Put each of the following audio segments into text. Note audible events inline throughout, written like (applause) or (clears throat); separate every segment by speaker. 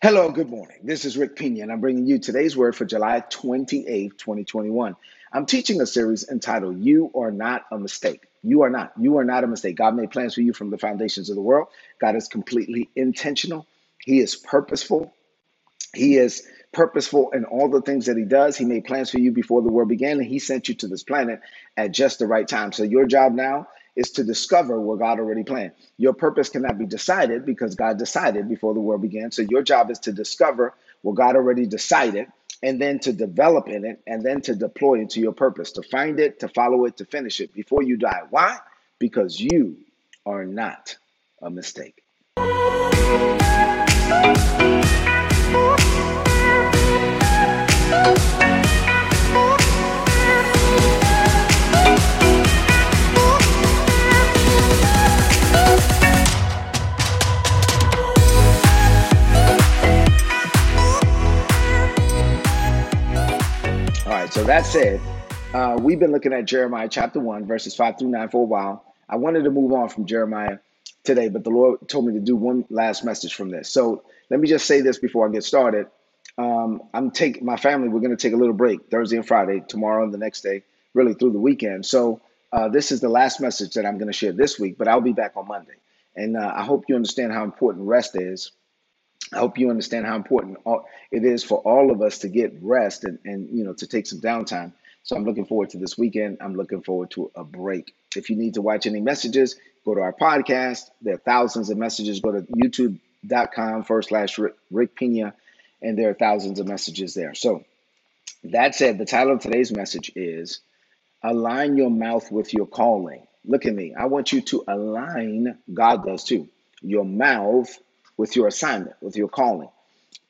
Speaker 1: Hello, good morning. This is Rick Pina, I'm bringing you today's word for July 28th, 2021. I'm teaching a series entitled You Are Not a Mistake. You are not. You are not a mistake. God made plans for you from the foundations of the world. God is completely intentional, He is purposeful. He is purposeful in all the things that He does. He made plans for you before the world began, and He sent you to this planet at just the right time. So, your job now is to discover what God already planned. Your purpose cannot be decided because God decided before the world began. So your job is to discover what God already decided and then to develop in it and then to deploy into your purpose, to find it, to follow it, to finish it before you die. Why? Because you are not a mistake. Right, so that said, uh, we've been looking at Jeremiah chapter 1, verses 5 through 9 for a while. I wanted to move on from Jeremiah today, but the Lord told me to do one last message from this. So let me just say this before I get started. Um, I'm taking my family, we're going to take a little break Thursday and Friday, tomorrow and the next day, really through the weekend. So uh, this is the last message that I'm going to share this week, but I'll be back on Monday. And uh, I hope you understand how important rest is I hope you understand how important it is for all of us to get rest and, and you know to take some downtime. So I'm looking forward to this weekend. I'm looking forward to a break. If you need to watch any messages, go to our podcast. There are thousands of messages. Go to youtube.com forward slash Rick, Rick Pina, and there are thousands of messages there. So that said, the title of today's message is Align Your Mouth with Your Calling. Look at me. I want you to align, God does too, your mouth with your assignment, with your calling,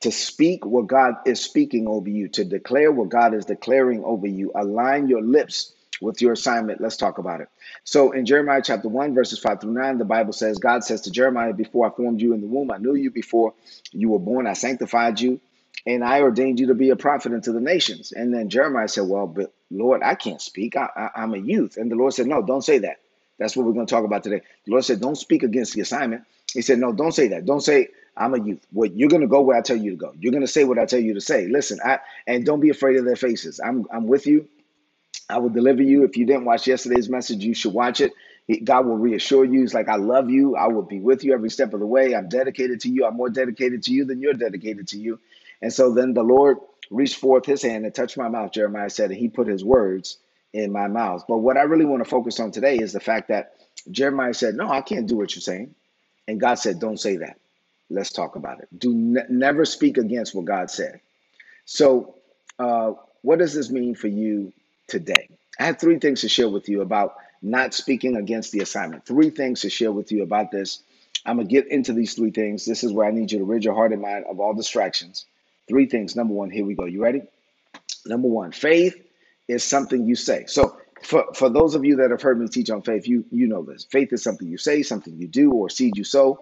Speaker 1: to speak what God is speaking over you, to declare what God is declaring over you. Align your lips with your assignment. Let's talk about it. So in Jeremiah chapter 1, verses 5 through 9, the Bible says, God says to Jeremiah, Before I formed you in the womb, I knew you before you were born, I sanctified you, and I ordained you to be a prophet unto the nations. And then Jeremiah said, Well, but Lord, I can't speak. I, I, I'm a youth. And the Lord said, No, don't say that. That's what we're going to talk about today. The Lord said, Don't speak against the assignment. He said, No, don't say that. Don't say, I'm a youth. What you're gonna go where I tell you to go. You're gonna say what I tell you to say. Listen, I and don't be afraid of their faces. I'm I'm with you. I will deliver you. If you didn't watch yesterday's message, you should watch it. God will reassure you. It's like, I love you. I will be with you every step of the way. I'm dedicated to you. I'm more dedicated to you than you're dedicated to you. And so then the Lord reached forth his hand and touched my mouth, Jeremiah said, and he put his words in my mouth. But what I really want to focus on today is the fact that Jeremiah said, No, I can't do what you're saying. And God said, Don't say that. Let's talk about it. Do ne- never speak against what God said. So, uh, what does this mean for you today? I have three things to share with you about not speaking against the assignment. Three things to share with you about this. I'm going to get into these three things. This is where I need you to rid your heart and mind of all distractions. Three things. Number one, here we go. You ready? Number one, faith is something you say. So, for, for those of you that have heard me teach on faith, you you know this. Faith is something you say, something you do, or seed you sow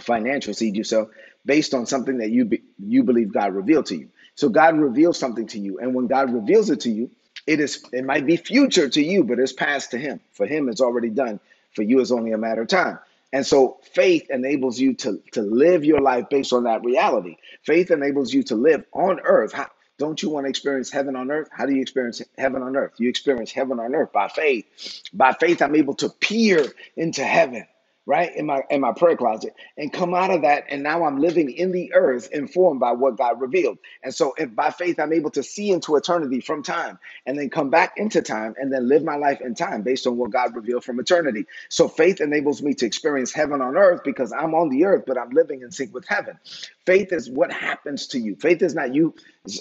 Speaker 1: financial seed you sow based on something that you be, you believe God revealed to you. So God reveals something to you, and when God reveals it to you, it is it might be future to you, but it's past to Him. For Him, it's already done. For you, it's only a matter of time. And so faith enables you to to live your life based on that reality. Faith enables you to live on earth. How, don't you want to experience heaven on earth? How do you experience heaven on earth? You experience heaven on earth by faith. By faith, I'm able to peer into heaven right in my in my prayer closet and come out of that and now i'm living in the earth informed by what god revealed and so if by faith i'm able to see into eternity from time and then come back into time and then live my life in time based on what god revealed from eternity so faith enables me to experience heaven on earth because i'm on the earth but i'm living in sync with heaven faith is what happens to you faith is not you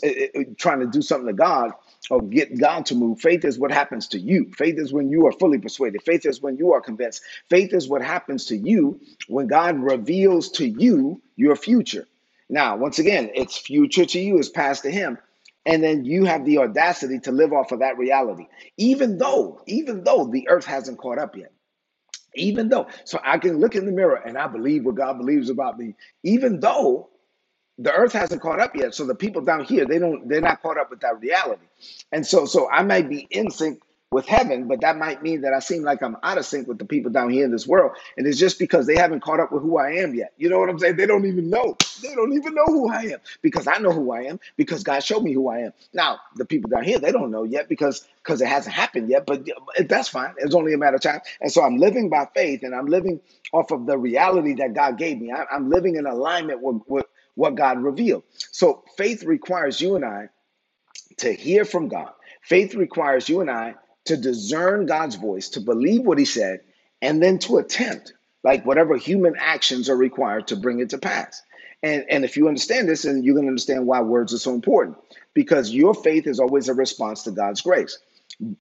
Speaker 1: uh, uh, trying to do something to god or get God to move. Faith is what happens to you. Faith is when you are fully persuaded. Faith is when you are convinced. Faith is what happens to you when God reveals to you your future. Now, once again, it's future to you is past to him. And then you have the audacity to live off of that reality, even though, even though the earth hasn't caught up yet. Even though, so I can look in the mirror and I believe what God believes about me, even though the earth hasn't caught up yet so the people down here they don't they're not caught up with that reality. And so so i might be in sync with heaven, but that might mean that I seem like I'm out of sync with the people down here in this world. And it's just because they haven't caught up with who I am yet. You know what I'm saying? They don't even know. They don't even know who I am because I know who I am because God showed me who I am. Now, the people down here, they don't know yet because because it hasn't happened yet, but that's fine. It's only a matter of time. And so I'm living by faith and I'm living off of the reality that God gave me. I, I'm living in alignment with, with what God revealed. So faith requires you and I to hear from God. Faith requires you and I to discern God's voice, to believe what he said, and then to attempt, like whatever human actions are required to bring it to pass. And, and if you understand this, and you're going to understand why words are so important, because your faith is always a response to God's grace.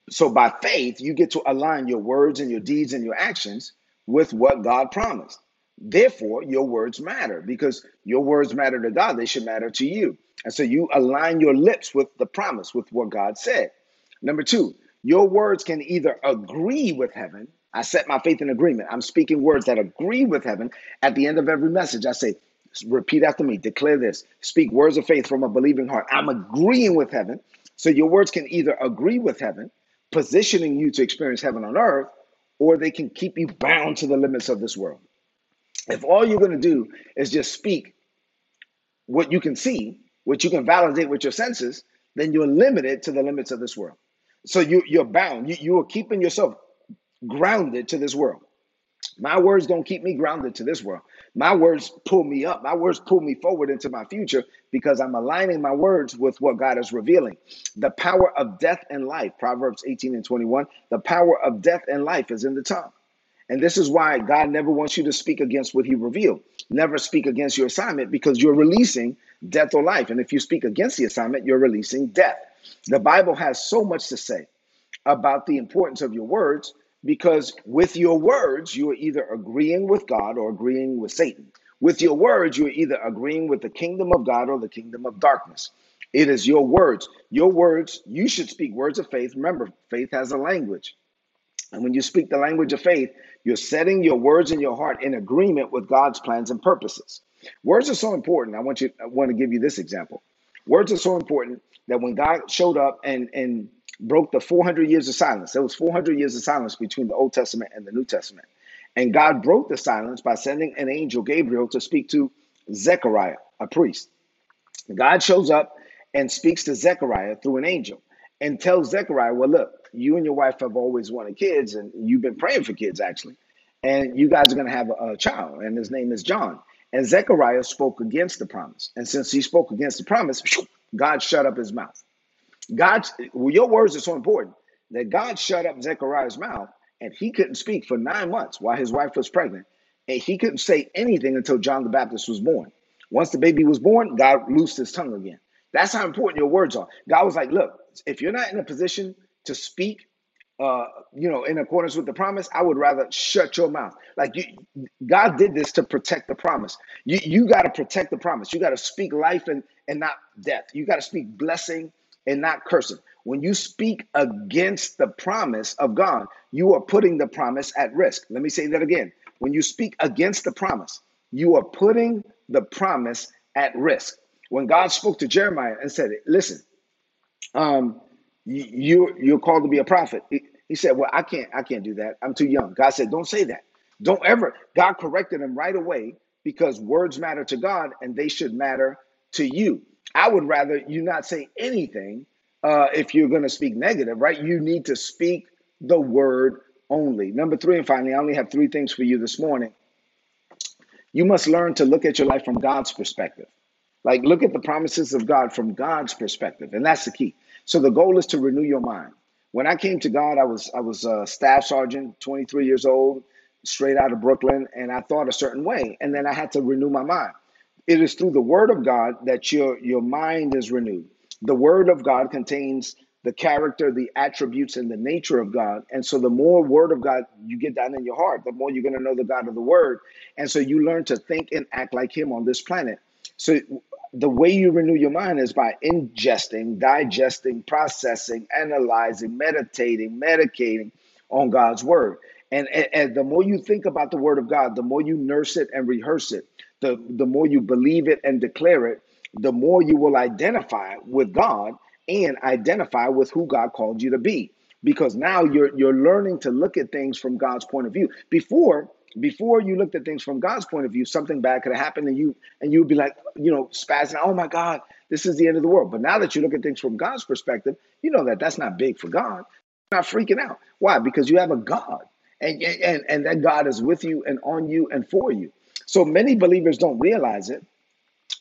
Speaker 1: So by faith, you get to align your words and your deeds and your actions with what God promised. Therefore, your words matter because your words matter to God. They should matter to you. And so you align your lips with the promise, with what God said. Number two, your words can either agree with heaven. I set my faith in agreement. I'm speaking words that agree with heaven. At the end of every message, I say, repeat after me, declare this, speak words of faith from a believing heart. I'm agreeing with heaven. So your words can either agree with heaven, positioning you to experience heaven on earth, or they can keep you bound to the limits of this world. If all you're going to do is just speak what you can see, what you can validate with your senses, then you're limited to the limits of this world. So you you're bound. You you are keeping yourself grounded to this world. My words don't keep me grounded to this world. My words pull me up. My words pull me forward into my future because I'm aligning my words with what God is revealing. The power of death and life, Proverbs 18 and 21. The power of death and life is in the tongue. And this is why God never wants you to speak against what He revealed. Never speak against your assignment because you're releasing death or life. And if you speak against the assignment, you're releasing death. The Bible has so much to say about the importance of your words because with your words, you are either agreeing with God or agreeing with Satan. With your words, you are either agreeing with the kingdom of God or the kingdom of darkness. It is your words. Your words, you should speak words of faith. Remember, faith has a language. And when you speak the language of faith, you're setting your words in your heart in agreement with God's plans and purposes. Words are so important. I want you I want to give you this example. Words are so important that when God showed up and and broke the 400 years of silence, there was 400 years of silence between the Old Testament and the New Testament. And God broke the silence by sending an angel, Gabriel, to speak to Zechariah, a priest. God shows up and speaks to Zechariah through an angel and tells Zechariah, Well, look, you and your wife have always wanted kids, and you've been praying for kids, actually. And you guys are going to have a, a child, and his name is John. And Zechariah spoke against the promise. And since he spoke against the promise, God shut up his mouth. God, well, your words are so important that God shut up Zechariah's mouth and he couldn't speak for nine months while his wife was pregnant. And he couldn't say anything until John the Baptist was born. Once the baby was born, God loosed his tongue again. That's how important your words are. God was like, look, if you're not in a position to speak uh, you know, in accordance with the promise, I would rather shut your mouth. Like you, God did this to protect the promise. You you got to protect the promise. You got to speak life and and not death. You got to speak blessing and not cursing. When you speak against the promise of God, you are putting the promise at risk. Let me say that again. When you speak against the promise, you are putting the promise at risk. When God spoke to Jeremiah and said, "Listen, um, you you're called to be a prophet," He said, "Well, I can't. I can't do that. I'm too young." God said, "Don't say that. Don't ever." God corrected him right away because words matter to God and they should matter to you. I would rather you not say anything uh, if you're going to speak negative, right? You need to speak the word only. Number three, and finally, I only have three things for you this morning. You must learn to look at your life from God's perspective. Like, look at the promises of God from God's perspective. And that's the key. So, the goal is to renew your mind. When I came to God, I was I was a staff sergeant, 23 years old, straight out of Brooklyn, and I thought a certain way, and then I had to renew my mind. It is through the Word of God that your your mind is renewed. The Word of God contains the character, the attributes, and the nature of God. And so, the more Word of God you get down in your heart, the more you're going to know the God of the Word. And so, you learn to think and act like Him on this planet. So, the way you renew your mind is by ingesting, digesting, processing, analyzing, meditating, medicating on God's word. And, and, and, the more you think about the word of God, the more you nurse it and rehearse it, the, the more you believe it and declare it, the more you will identify with God and identify with who God called you to be. because now you're you're learning to look at things from God's point of view. Before before you looked at things from God's point of view, something bad could have happened, and you and you'd be like, you know, spazzing. Oh my God, this is the end of the world. But now that you look at things from God's perspective, you know that that's not big for God. You're not freaking out. Why? Because you have a God, and and and that God is with you and on you and for you. So many believers don't realize it,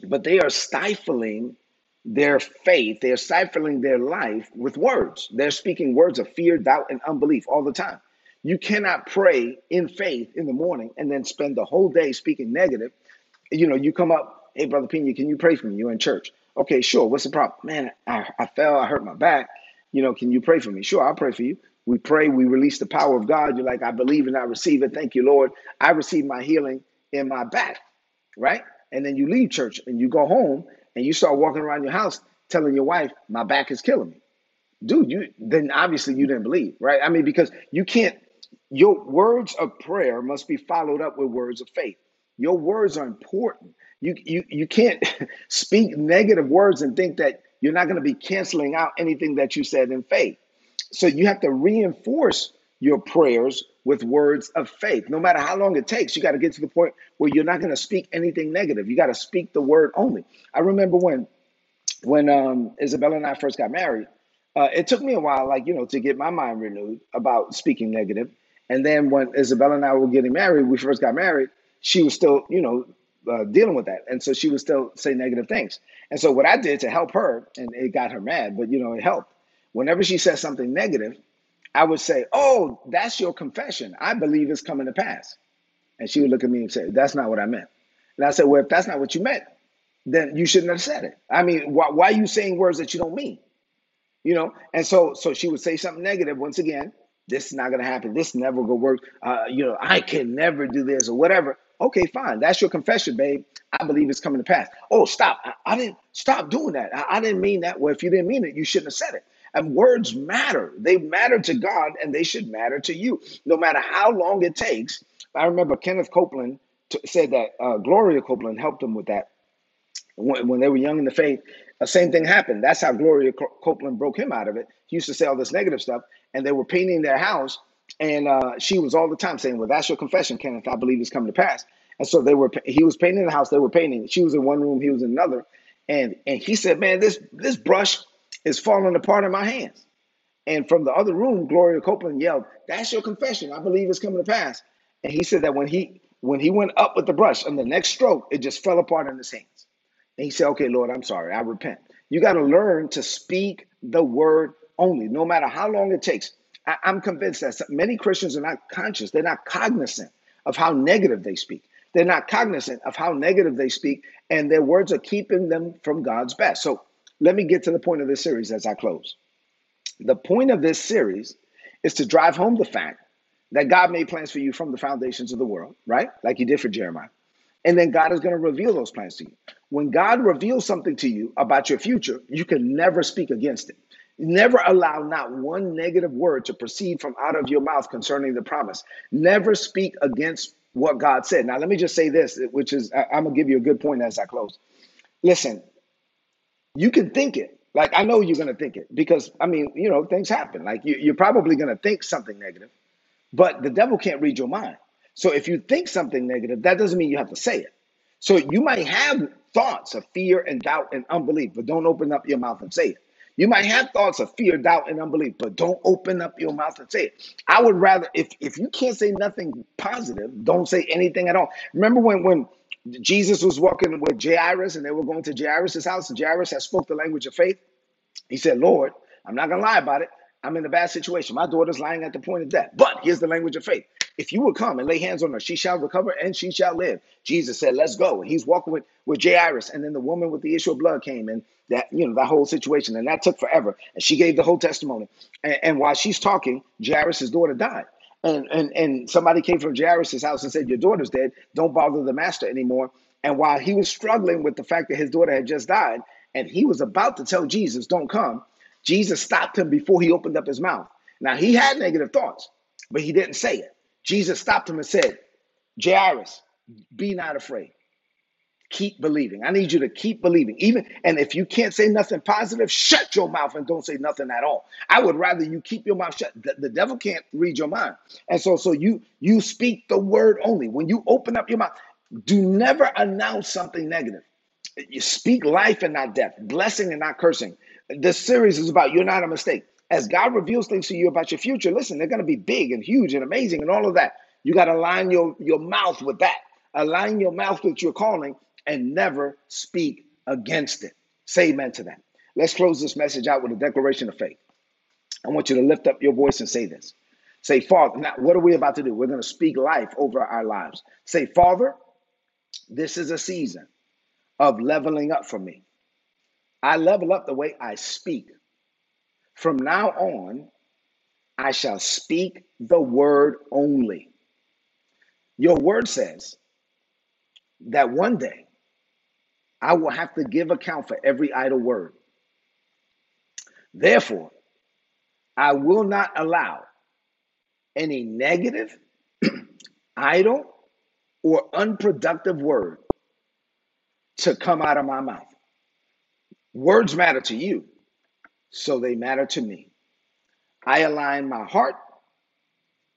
Speaker 1: but they are stifling their faith, they're stifling their life with words. They're speaking words of fear, doubt, and unbelief all the time. You cannot pray in faith in the morning and then spend the whole day speaking negative. You know, you come up, hey, Brother Pina, can you pray for me? You're in church. Okay, sure. What's the problem? Man, I, I fell, I hurt my back. You know, can you pray for me? Sure, I'll pray for you. We pray, we release the power of God. You're like, I believe and I receive it. Thank you, Lord. I receive my healing in my back, right? And then you leave church and you go home and you start walking around your house telling your wife, my back is killing me. Dude, you then obviously you didn't believe, right? I mean, because you can't your words of prayer must be followed up with words of faith. Your words are important. You you you can't (laughs) speak negative words and think that you're not going to be canceling out anything that you said in faith. So you have to reinforce your prayers with words of faith. No matter how long it takes, you got to get to the point where you're not going to speak anything negative. You got to speak the word only. I remember when when um, Isabella and I first got married, uh, it took me a while, like you know, to get my mind renewed about speaking negative. And then when Isabella and I were getting married, we first got married. She was still, you know, uh, dealing with that, and so she would still say negative things. And so what I did to help her, and it got her mad, but you know, it helped. Whenever she said something negative, I would say, "Oh, that's your confession. I believe it's coming to pass." And she would look at me and say, "That's not what I meant." And I said, "Well, if that's not what you meant, then you shouldn't have said it. I mean, why, why are you saying words that you don't mean? You know?" And so, so she would say something negative once again. This is not going to happen. This never to work. Uh, you know, I can never do this or whatever. Okay, fine. That's your confession, babe. I believe it's coming to pass. Oh, stop. I, I didn't stop doing that. I, I didn't mean that. Well, if you didn't mean it, you shouldn't have said it. And words matter. They matter to God and they should matter to you, no matter how long it takes. I remember Kenneth Copeland t- said that uh, Gloria Copeland helped him with that when, when they were young in the faith. The same thing happened. That's how Gloria Co- Copeland broke him out of it. He used to say all this negative stuff, and they were painting their house, and uh, she was all the time saying, "Well, that's your confession, Kenneth. I believe it's coming to pass." And so they were. He was painting the house. They were painting. She was in one room. He was in another. And and he said, "Man, this this brush is falling apart in my hands." And from the other room, Gloria Copeland yelled, "That's your confession. I believe it's coming to pass." And he said that when he when he went up with the brush on the next stroke, it just fell apart in his hands. And he said, "Okay, Lord, I'm sorry. I repent." You got to learn to speak the word only, no matter how long it takes. I, I'm convinced that many Christians are not conscious; they're not cognizant of how negative they speak. They're not cognizant of how negative they speak, and their words are keeping them from God's best. So let me get to the point of this series as I close. The point of this series is to drive home the fact that God made plans for you from the foundations of the world, right? Like he did for Jeremiah. And then God is going to reveal those plans to you. When God reveals something to you about your future, you can never speak against it. Never allow not one negative word to proceed from out of your mouth concerning the promise. Never speak against what God said. Now, let me just say this, which is, I'm going to give you a good point as I close. Listen, you can think it. Like, I know you're to think it because, I mean, you know, things happen. Like, you, you're probably to think something negative, but the devil can't read your mind. So if you think something negative, that doesn't mean you have to say it. So you might have thoughts of fear and doubt and unbelief, but don't open up your mouth and say it. You might have thoughts of fear, doubt, and unbelief, but don't open up your mouth and say it. I would rather, if if you can't say nothing positive, don't say anything at all. Remember when when Jesus was walking with Jairus and they were going to Jairus's house, Jairus had spoke the language of faith. He said, Lord, I'm not going to lie about it. I'm in a bad situation. My daughter's lying at the point of death. But here's the language of faith. If you will come and lay hands on her, she shall recover and she shall live. Jesus said, Let's go. And he's walking with, with Jairus. And then the woman with the issue of blood came and that, you know, that whole situation. And that took forever. And she gave the whole testimony. And, and while she's talking, Jairus' daughter died. And, and and somebody came from Jairus' house and said, Your daughter's dead. Don't bother the master anymore. And while he was struggling with the fact that his daughter had just died, and he was about to tell Jesus, Don't come, Jesus stopped him before he opened up his mouth. Now, he had negative thoughts, but he didn't say it. Jesus stopped him and said, Jairus, be not afraid. Keep believing. I need you to keep believing. Even and if you can't say nothing positive, shut your mouth and don't say nothing at all. I would rather you keep your mouth shut. The, the devil can't read your mind. And so so you you speak the word only. When you open up your mouth, do never announce something negative. You speak life and not death, blessing and not cursing. This series is about you're not a mistake. As God reveals things to you about your future, listen, they're going to be big and huge and amazing and all of that. You got to align your, your mouth with that. Align your mouth with your calling and never speak against it. Say amen to that. Let's close this message out with a declaration of faith. I want you to lift up your voice and say this. Say, Father, now what are we about to do? We're going to speak life over our lives. Say, Father, this is a season of leveling up for me. I level up the way I speak. From now on, I shall speak the word only. Your word says that one day I will have to give account for every idle word. Therefore, I will not allow any negative, (clears throat) idle, or unproductive word to come out of my mouth. Words matter to you, so they matter to me. I align my heart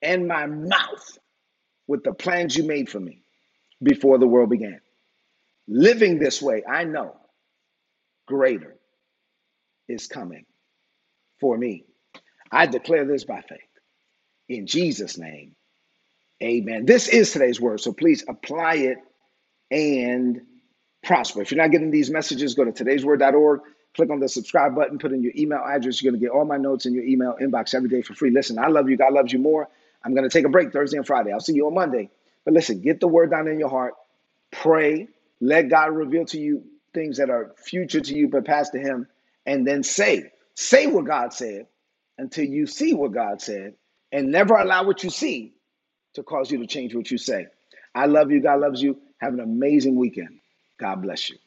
Speaker 1: and my mouth with the plans you made for me before the world began. Living this way, I know greater is coming for me. I declare this by faith. In Jesus' name, amen. This is today's word, so please apply it and prosper. If you're not getting these messages, go to today'sword.org, click on the subscribe button, put in your email address. You're going to get all my notes in your email inbox every day for free. Listen, I love you. God loves you more. I'm going to take a break Thursday and Friday. I'll see you on Monday. But listen, get the word down in your heart. Pray. Let God reveal to you things that are future to you but past to Him. And then say, say what God said until you see what God said. And never allow what you see to cause you to change what you say. I love you. God loves you. Have an amazing weekend. God bless you.